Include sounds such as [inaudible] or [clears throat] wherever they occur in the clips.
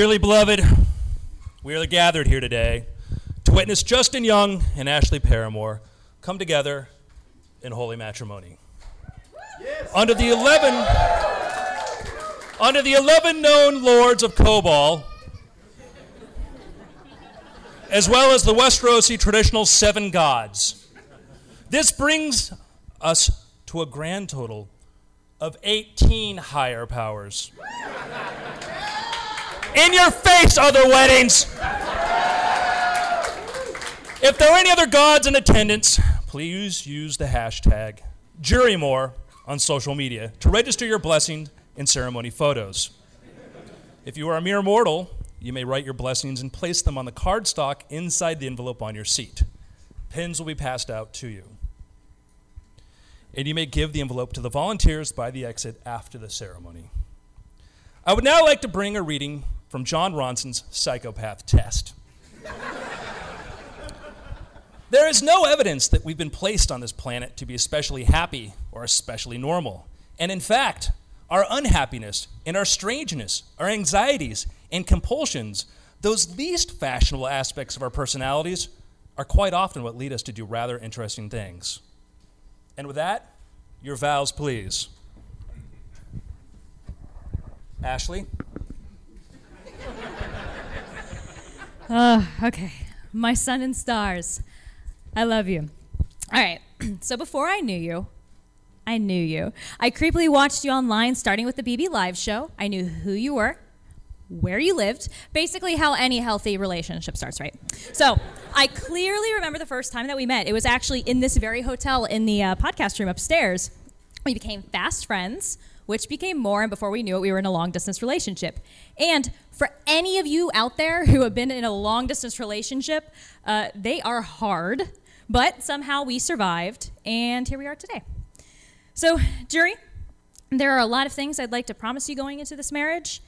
Dearly beloved, we are gathered here today to witness Justin Young and Ashley Paramore come together in holy matrimony. Yes. Under the 11 under the 11 known lords of Kobol, as well as the Westerosi traditional seven gods. This brings us to a grand total of 18 higher powers. In your face, other weddings! If there are any other gods in attendance, please use the hashtag JuryMore on social media to register your blessing in ceremony photos. If you are a mere mortal, you may write your blessings and place them on the cardstock inside the envelope on your seat. Pins will be passed out to you. And you may give the envelope to the volunteers by the exit after the ceremony. I would now like to bring a reading from Jon Ronson's psychopath test. there is no evidence that we've been placed on this planet to be especially happy or especially normal. And in fact, our unhappiness and our strangeness, our anxieties and compulsions, those least fashionable aspects of our personalities, are quite often what lead us to do rather interesting things. And with that, your vows, please. Ashley? Oh, okay. My sun and stars. I love you. All right. [clears throat] so before I knew you, I knew you. I creepily watched you online, starting with the BB Live show. I knew who you were, where you lived, basically how any healthy relationship starts, right? So I clearly remember the first time that we met. It was actually in this very hotel in the uh, podcast room upstairs. We became fast friends which became more, and before we knew it, we were in a long distance relationship. And for any of you out there who have been in a long distance relationship, uh, they are hard, but somehow we survived, and here we are today. So, jury, there are a lot of things I'd like to promise you going into this marriage,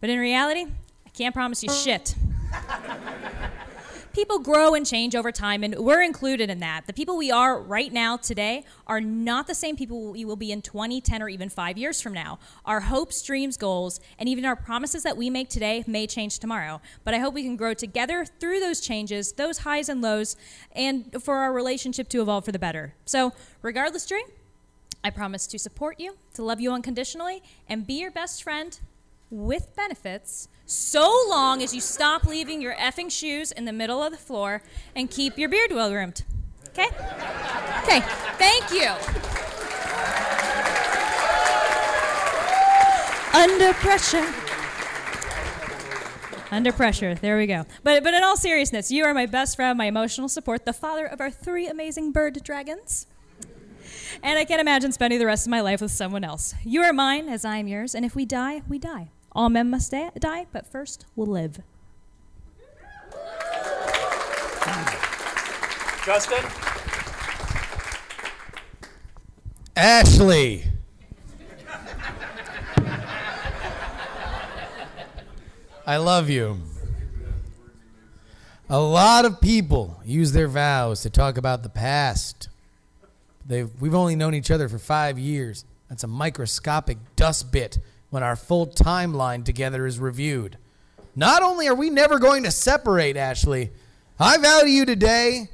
but in reality, I can't promise you shit [laughs] people grow and change over time, and we're included in that. The people we are right now today are not the same people we will be in 20, 10, or even five years from now. Our hopes, dreams, goals, and even our promises that we make today may change tomorrow. But I hope we can grow together through those changes, those highs and lows, and for our relationship to evolve for the better. So, regardless, dream, I promise to support you, to love you unconditionally, and be your best friend with benefits so long as you stop leaving your effing shoes in the middle of the floor and keep your beard well groomed. Okay? Okay, thank you. Under pressure. Under pressure. There we go. But but in all seriousness, you are my best friend, my emotional support, the father of our three amazing bird dragons. And I can't imagine spending the rest of my life with someone else. You are mine as I am yours, and if we die, we die. All men must die, but first we'll live. Justin? Ashley. I love you. A lot of people use their vows to talk about the past. They've, we've only known each other for five years. That's a microscopic dust bit when our full timeline together is reviewed. Not only are we never going to separate, Ashley, I vow to you today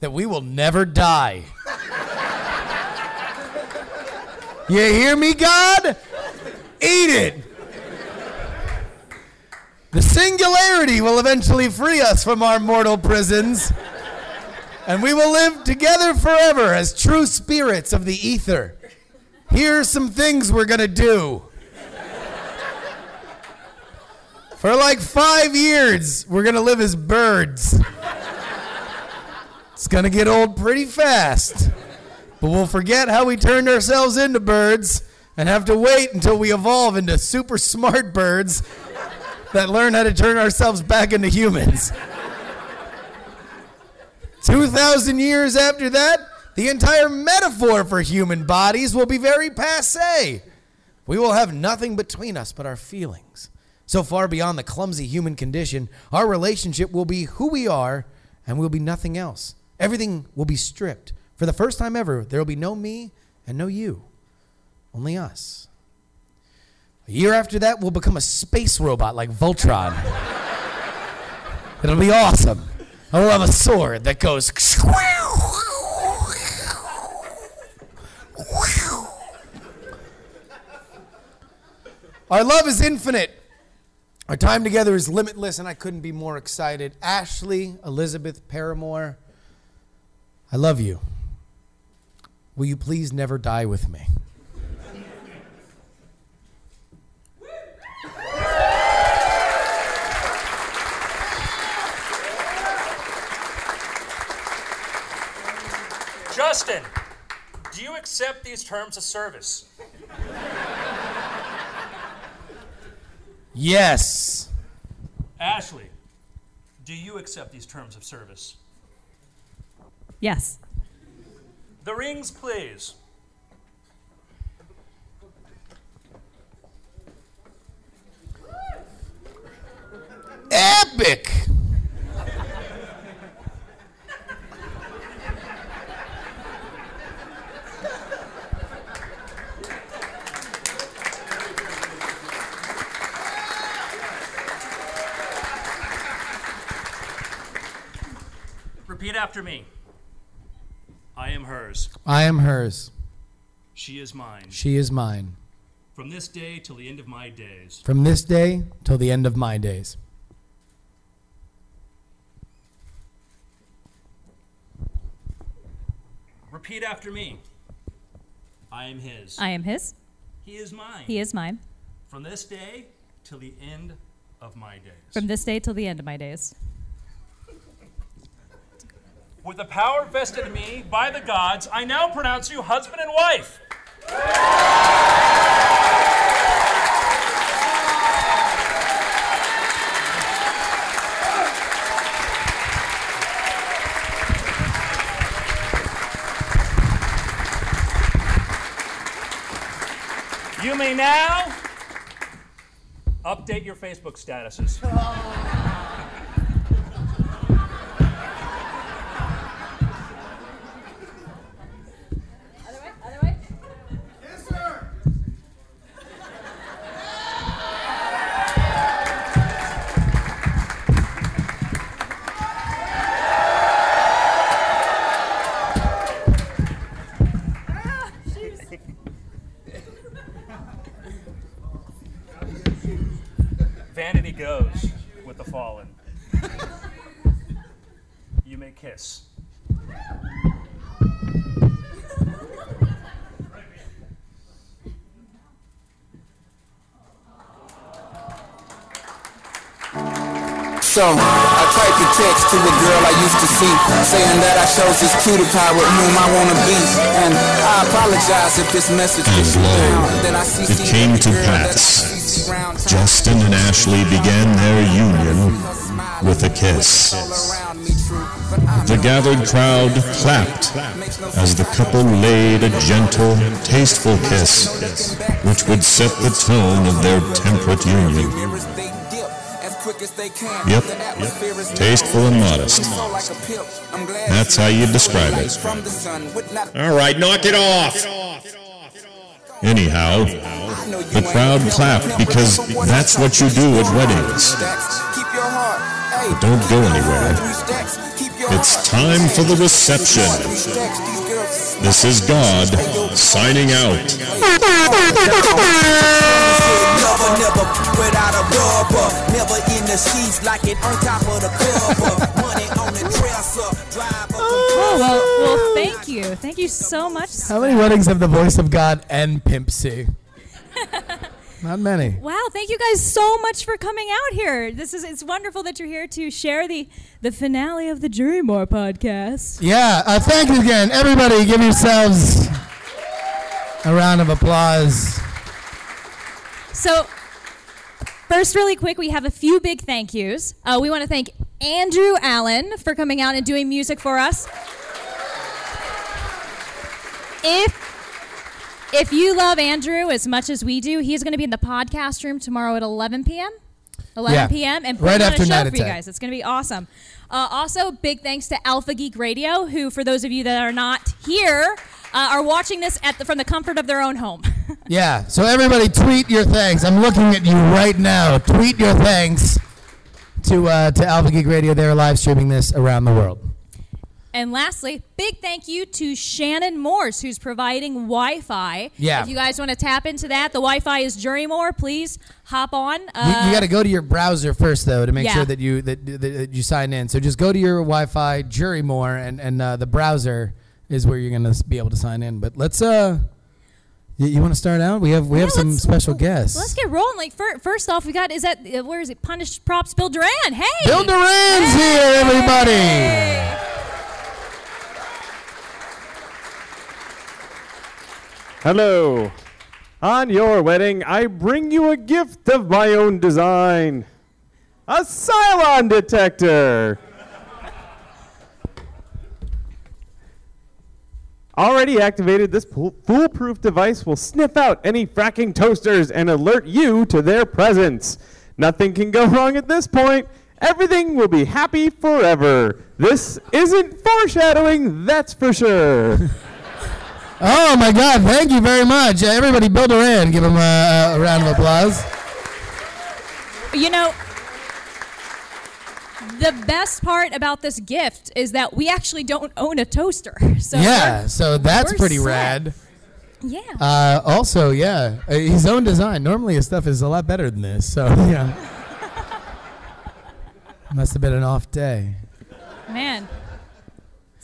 that we will never die. [laughs] you hear me, God? Eat it. The singularity will eventually free us from our mortal prisons, and we will live together forever as true spirits of the ether. Here are some things we're going to do. For like five years, we're going to live as birds. It's going to get old pretty fast. But we'll forget how we turned ourselves into birds and have to wait until we evolve into super smart birds that learn how to turn ourselves back into humans. 2,000 years after that, the entire metaphor for human bodies will be very passe. We will have nothing between us but our feelings so far beyond the clumsy human condition, our relationship will be who we are and we'll be nothing else. Everything will be stripped. For the first time ever, there will be no me and no you, only us. A year after that, we'll become a space robot like Voltron. [laughs] It'll be awesome. I will have a sword that goes. [laughs] Our love is infinite. Our time together is limitless, and I couldn't be more excited. Ashley Elizabeth Paramore, I love you. Will you please never die with me? Justin, do you accept these terms of service? Yes. Ashley, do you accept these terms of service? Yes. The rings, please. Epic. Repeat after me. I am hers. I am hers. She is mine. She is mine. From this day till the end of my days. From this day till the end of my days. Repeat after me. I am his. I am his. he is mine. He is mine. From this day till the end of my days. From this day till the end of my days. With the power vested in me by the gods, I now pronounce you husband and wife. You may now update your Facebook statuses. [laughs] So, I typed a text to a girl I used to see, saying that I chose this cutie pie with whom I wanna be. And I apologize if this message you lo, down. Then I see it came to pass. Justin and Ashley began their union with a kiss. The gathered crowd clapped as the couple laid a gentle, tasteful kiss, which would set the tone of their temperate union. Yep, tasteful and modest. That's how you describe it. All right, knock it off. Anyhow, the crowd clapped because that's what you do at weddings. Don't go anywhere. It's time for the reception. This is God signing out. Never, never without a rubber. Never in the sheets like it on top of the cover. Money on the dresser. Drive up Oh, well, well, thank you. Thank you so much. How many weddings have the voice of God and Pimp C? [laughs] Not many. Wow, thank you guys so much for coming out here. This is it's wonderful that you're here to share the the finale of the Jury More podcast. Yeah, uh, thank you again. Everybody, give yourselves a round of applause. So, first, really quick, we have a few big thank yous. Uh, we want to thank Andrew Allen for coming out and doing music for us. If if you love Andrew as much as we do, he's going to be in the podcast room tomorrow at 11 p.m. 11 Yeah. p.m. and Right after a show for you guys. It's going to be awesome. Uh, also, big thanks to Alpha Geek Radio, who, for those of you that are not here, uh, are watching this at the, from the comfort of their own home. [laughs] Yeah. So everybody, tweet your thanks. I'm looking at you right now. Tweet your thanks to uh, to Alpha Geek Radio. They're live streaming this around the world. And lastly, big thank you to Shannon Morse, who's providing Wi Fi. Yeah. If you guys want to tap into that, the Wi Fi is Jurymore. Please hop on. You, Uh, you got to go to your browser first, though, to make Yeah. sure that you that, that, that you sign in. So just go to your Wi-Fi, Jurymore, and and uh, the browser is where you're gonna be able to sign in. But let's uh, you, you want to start out? We have we have some let's- special guests. Let's get rolling. Like fir- first off, we got is that uh, where is it? Punish props, Bill Doran. Hey, Bill Doran's here, everybody. Hello. On your wedding, I bring you a gift of my own design a Cylon detector. Already activated, this foolproof device will sniff out any fracking toasters and alert you to their presence. Nothing can go wrong at this point. Everything will be happy forever. This isn't foreshadowing, that's for sure. [laughs] Oh my God! Thank you very much, uh, everybody. Bill Doran, give him a, a round of applause. You know, the best part about this gift is that we actually don't own a toaster. [laughs] So yeah, so that's pretty set. rad. Yeah. Uh, also, yeah, uh, his own design. Normally, his stuff is a lot better than this. So [laughs] yeah, [laughs] must have been an off day. Man.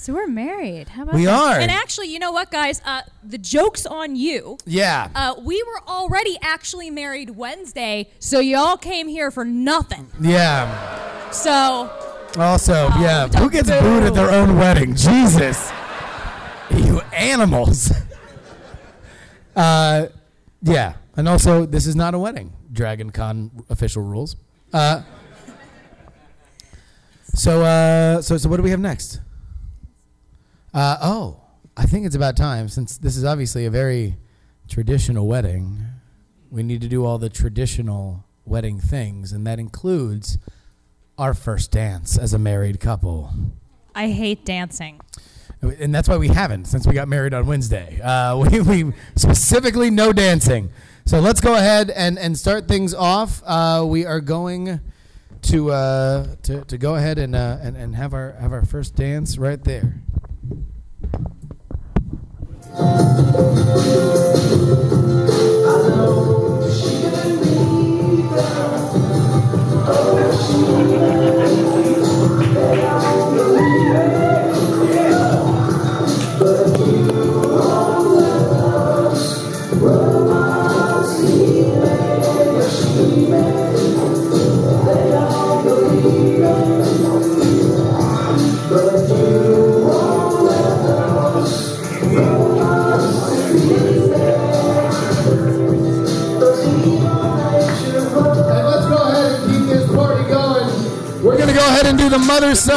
So we're married. How about We that? are. And actually, you know what, guys? Uh, the joke's on you. Yeah. Uh, we were already actually married Wednesday, so y'all came here for nothing. Yeah. So Also, yeah. Who gets boo. booed at their own wedding? Jesus. You animals. [laughs] uh, yeah. And also, this is not a wedding. Dragon Con official rules. Uh, so, uh, so, so, what do we have next? Uh, oh, I think it's about time since this is obviously a very traditional wedding. We need to do all the traditional wedding things, and that includes our first dance as a married couple. I hate dancing. And that's why we haven't since we got married on Wednesday. Uh, [laughs] we, we specifically no dancing. So let's go ahead and, and start things off. Uh, we are going to, uh, to, to go ahead and, uh, and, and have, our, have our first dance right there. Thank you.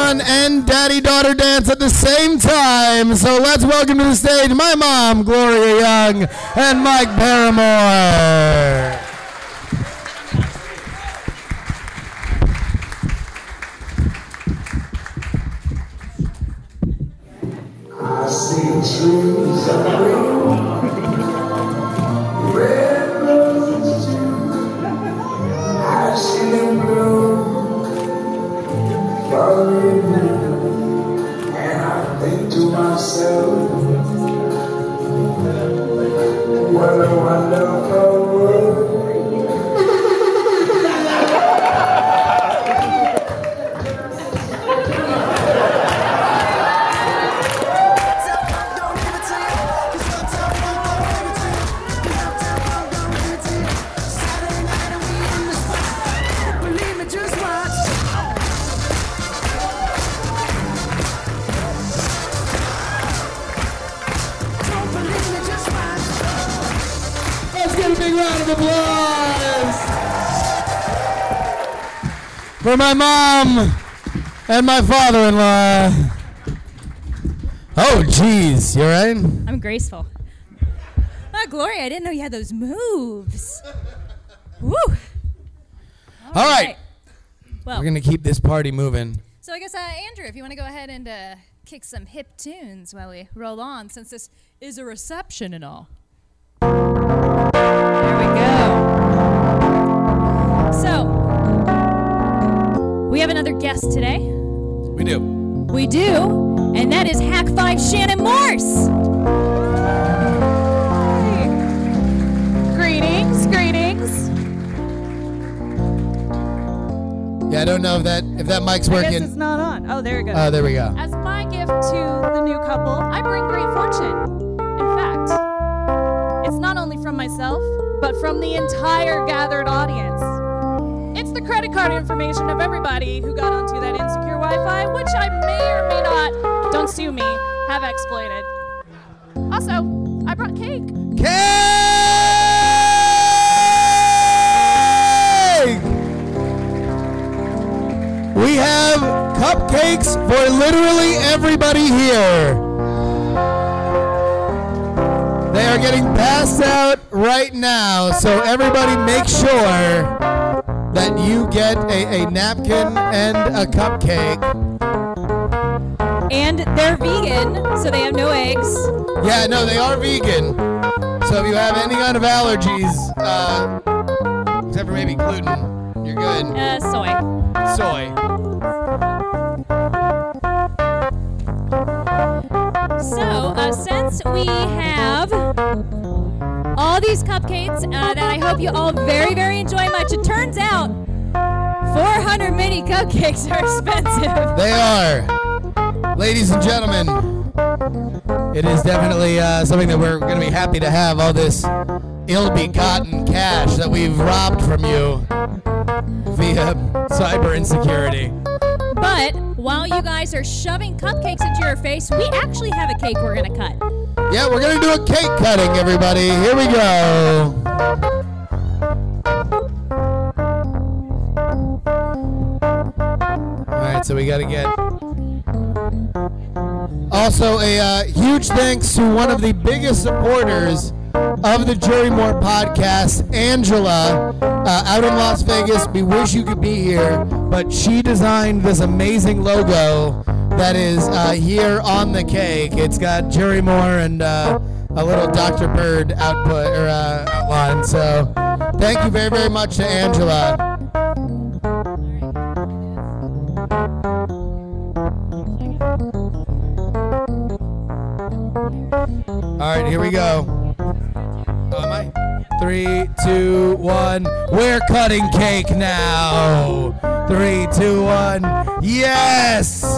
Son and daddy daughter dance at the same time. So let's welcome to the stage my mom, Gloria Young, and Mike Paramore. I see trees big applause for my mom and my father-in-law. Oh, jeez, you all right? I'm graceful. Oh, Gloria, I didn't know you had those moves. Woo! All right, Well, we're gonna keep this party moving. so I guess, uh, Andrew, if you want to go ahead and uh, kick some hip tunes while we roll on, since this is a reception and all. Guest today? We do. We do, and that is Hak5 Shannon Morse. Greetings, greetings. Yeah, I don't know if that if that mic's I guess working. it's not on. Oh, there it goes. Oh, there we go. As my gift to the new couple, I bring great fortune. In fact, it's not only from myself, but from the entire gathered audience. Credit card information of everybody who got onto that insecure Wi Fi, which I may or may not, don't sue me, have exploited. Also, I brought cake. Cake! We have cupcakes for literally everybody here. They are getting passed out right now, so everybody make sure that you get a, a napkin and a cupcake. And they're vegan, so they have no eggs. Yeah, no, they are vegan. So if you have any kind of allergies, uh, except for maybe gluten, you're good. Uh, soy. Soy. So, uh, since we have all these cupcakes uh, that I hope you all very, very enjoy much, it turns out 400 mini cupcakes are [laughs] expensive. They are. Ladies and gentlemen, it is definitely uh, something that we're going to be happy to have all this ill-begotten cash that we've robbed from you via cyber insecurity. But while you guys are shoving cupcakes into your face, we actually have a cake we're going to cut. Yeah, we're going to do a cake cutting, everybody. Here we go. All right, so we got to get. Also, a uh, huge thanks to one of the biggest supporters of the Jury More podcast, Angela, uh, out in Las Vegas. We wish you could be here, but she designed this amazing logo that is uh, here on the cake. It's got Jury More and uh, a little Dr. Bird output or uh, outline. So, thank you very, very much to Angela. All right, here we go. Oh, am I? Three, two, one. We're cutting cake now. Three, two, one. Yes!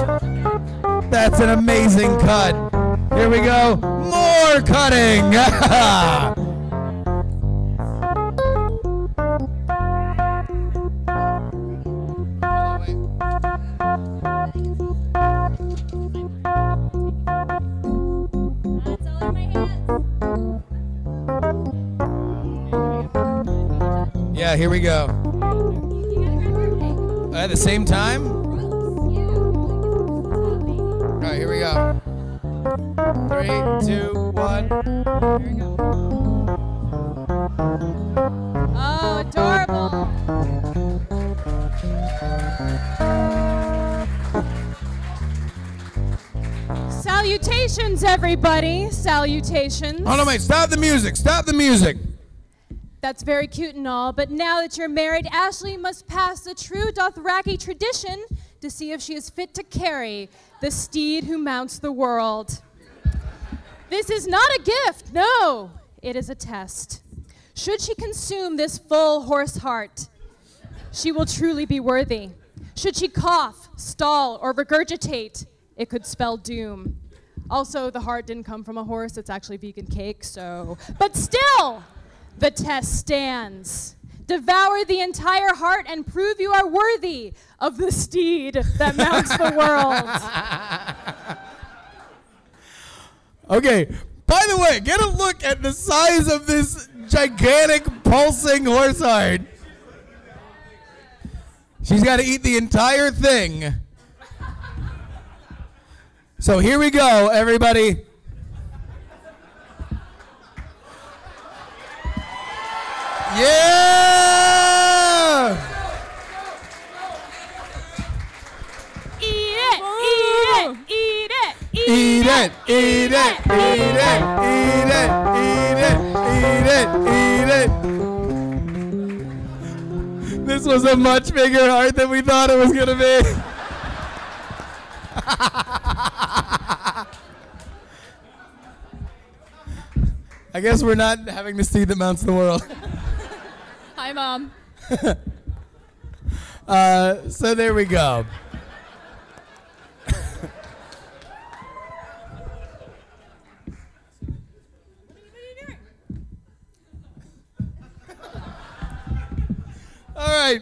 That's an amazing cut. Here we go. More cutting. [laughs] yeah, here we go. At the same time? All right, here we go. Three, two, one. Oh, adorable. Salutations, everybody. Salutations. Hold on, wait. Stop the music. Stop the music. That's very cute and all, but now that you're married, Ashley must pass the true Dothraki tradition to see if she is fit to carry the steed who mounts the world. This is not a gift, no, it is a test. Should she consume this full horse heart, she will truly be worthy. Should she cough, stall, or regurgitate, it could spell doom. Also, the heart didn't come from a horse, it's actually vegan cake, so. But still, the test stands. Devour the entire heart and prove you are worthy of the steed that mounts the world. [laughs] Okay. By the way, get a look at the size of this gigantic pulsing horse heart. She's got to eat the entire thing. So here we go, everybody. Yeah! Eat it, eat it, eat it, Eat it, eat it, eat it, eat it, eat it, eat it, eat it. This was a much bigger heart than we thought it was gonna be. [laughs] I guess we're not having the steed that mounts the world. Mom. [laughs] Uh, so there we go. [laughs] All right.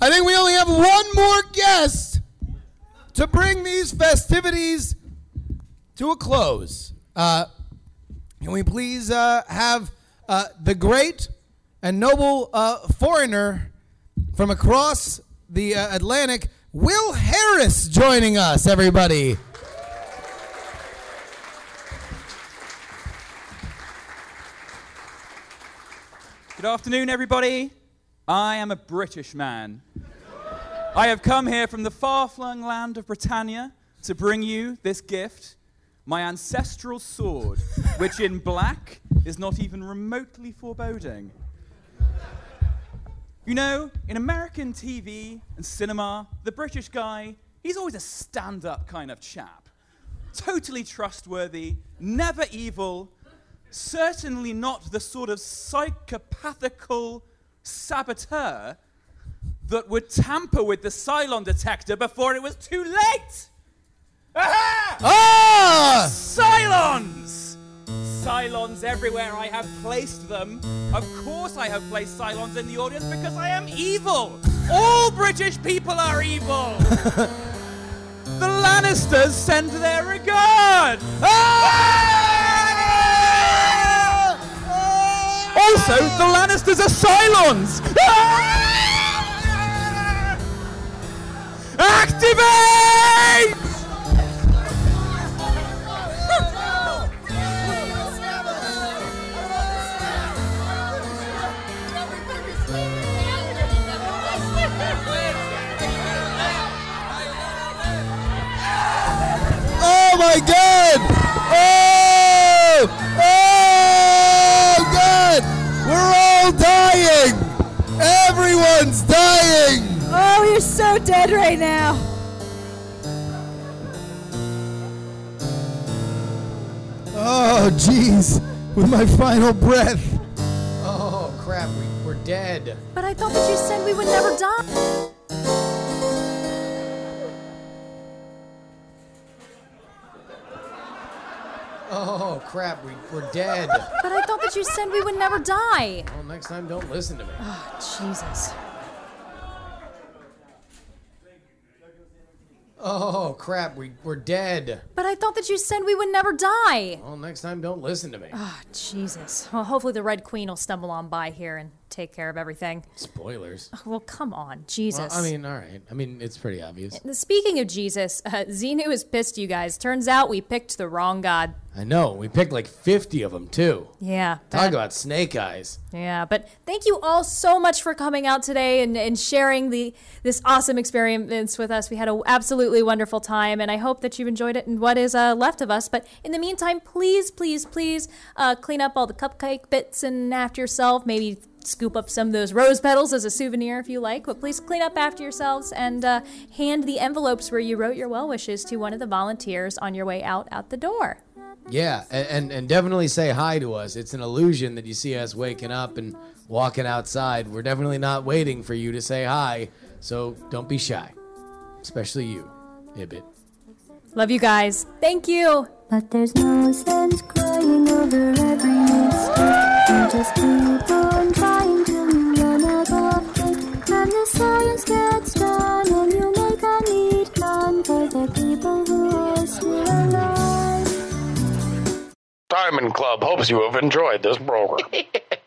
I think we only have one more guest to bring these festivities to a close. Uh, can we please uh, have uh, the great and noble uh, foreigner from across the uh, Atlantic, Will Harris, joining us, everybody? Good afternoon, everybody. I am a British man. I have come here from the far flung land of Britannia to bring you this gift my ancestral sword, which in black is not even remotely foreboding. You know, in American TV and cinema, the British guy, he's always a stand up kind of chap. Totally trustworthy, never evil, certainly not the sort of psychopathical saboteur that would tamper with the Cylon detector before it was too late. Aha! Ah! Cylons! Cylons everywhere. I have placed them. Of course, I have placed Cylons in the audience because I am evil. All British people are evil. [laughs] the Lannisters send their regard. Ah! Also, the Lannisters are Cylons. Ah! Activate! Dying! Oh, you're so dead right now. Oh jeez! With my final breath. Oh crap! We, we're dead. But I thought that you said we would never die. Oh crap! We, we're dead. But I thought that you said we would never die. Well, next time, don't listen to me. Oh, Jesus. Oh crap! We, we're dead. But I thought that you said we would never die. Well, next time, don't listen to me. Oh, Jesus. Well, hopefully the Red Queen will stumble on by here and take care of everything. Spoilers. Well, come on, Jesus. Well, I mean, all right. I mean, it's pretty obvious. Speaking of Jesus, uh, Xenu is pissed, you guys. Turns out we picked the wrong god. I know. We picked like 50 of them too. Yeah. Talk about snake eyes. Yeah, but thank you all so much for coming out today and, and sharing the this awesome experience with us. We had an absolutely wonderful time, and I hope that you've enjoyed it and what is uh, left of us. But in the meantime, please, please, please uh, clean up all the cupcake bits and after yourself. Maybe scoop up some of those rose petals as a souvenir if you like. But please clean up after yourselves and uh, hand the envelopes where you wrote your well wishes to one of the volunteers on your way out out the door. Yeah, and, and and definitely say hi to us. It's an illusion that you see us waking up and walking outside. We're definitely not waiting for you to say hi, so don't be shy, especially you, Ibit. Love you guys. Thank you. But there's no sense crying over every mistake. Just keep faith. Science gets done, and you make a neat plan for the people who are still alive. Diamond Club hopes you have enjoyed this program. [laughs]